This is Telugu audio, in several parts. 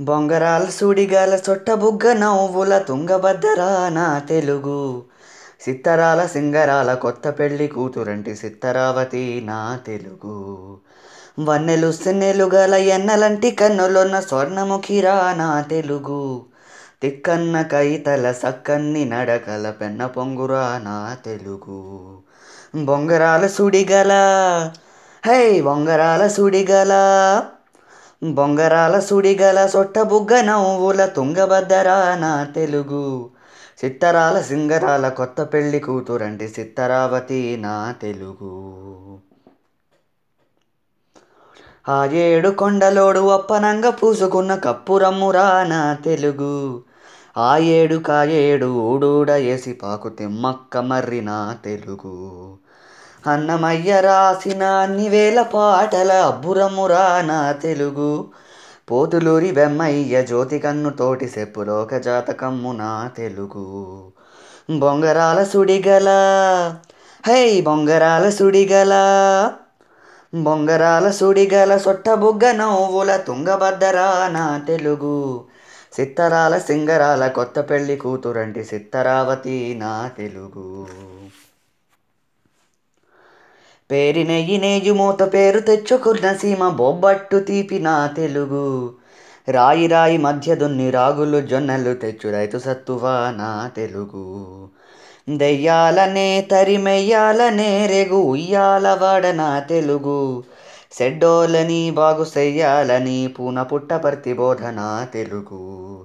బొంగరాల సుడిగాల చొట్టబుగ్గ నవ్వుల తుంగభద్రా నా తెలుగు. సిత్తరాల సింగరాల కొత్త పెళ్ళి కూతురంటి సిత్తరావతి నా తెలుగు. వన్నెలు సిన్నెలు గల ఎన్నలంటి కన్నులున్న స్వర్ణముఖిరా నా తెలుగు. తిక్కన్న కైతల సక్కన్ని నడకల పెన్న పొంగురా నా తెలుగు. బొంగరాల సుడిగల హై బొంగరాల సుడిగల. బొంగరాల సుడిగల సొట్టబుగ్గ నవ్వుల తుంగభద్రా నా తెలుగు. సిత్తరాల సింగరాల కొత్త పెళ్ళి కూతురంటి సిత్తరావతి నా తెలుగు. ఆ ఏడు కొండలోడు అప్పనంగా పూసుకున్న కప్పురమ్మురా నా తెలుగు. ఆ ఏడు కాయేడు ఊడూడ ఏసి పాకు తిమ్మక్క మర్రి నా తెలుగు. అన్నమయ్య రాసిన అన్ని వేల పాటల అబ్బురమ్మురా నా తెలుగు. పోతులూరి వెమ్మయ్య జ్యోతి కన్నుతోటి సెప్పులోక జాతకమ్ము నా తెలుగు. బొంగరాల సుడిగల హై బొంగరాల సుడిగల బొంగరాల సుడిగల సొట్టబుగ్గ నవ్వుల తుంగభద్రా నా తెలుగు. సిత్తరాల సింగరాల కొత్త పెళ్ళి కూతురంటి సిత్తరావతి నా తెలుగు. పేరి నెయ్యి మూత పేరు తెచ్చుకున్న సీమ బొబ్బట్టు తీపిన తెలుగు. రాయి రాయి మధ్య దున్ని రాగులు జొన్నలు తెచ్చు రైతు సత్తువా నా తెలుగు. దెయ్యాలనే తరిమెయ్యాలనే రేగు ఉయ్యాలవాడ నా తెలుగు. సెడ్డోలని బాగు సెయ్యాలని పూన పుట్టపర్తి బోధ నా తెలుగు.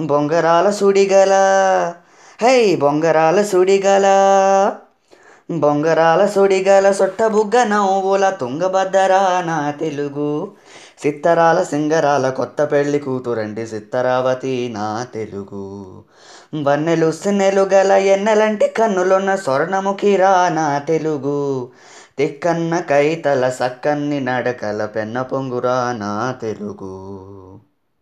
బొంగరాల సుడిగల హై బొంగరాల సుడిగల. బొంగరాల సుడిగల సొట్టబుగ్గ నవ్వుల తుంగభద్రా నా తెలుగు. సిత్తరాల సింగరాల కొత్త పెళ్ళి కూతురండి సిత్తరావతి నా తెలుగు. వన్నెలు సిన్నెలు గల ఎన్నెలంటి కన్నులున్న స్వర్ణముఖిరా నా తెలుగు. తిక్కన్న కైతల సక్కన్ని నడకల పెన్న పొంగురా నా తెలుగు.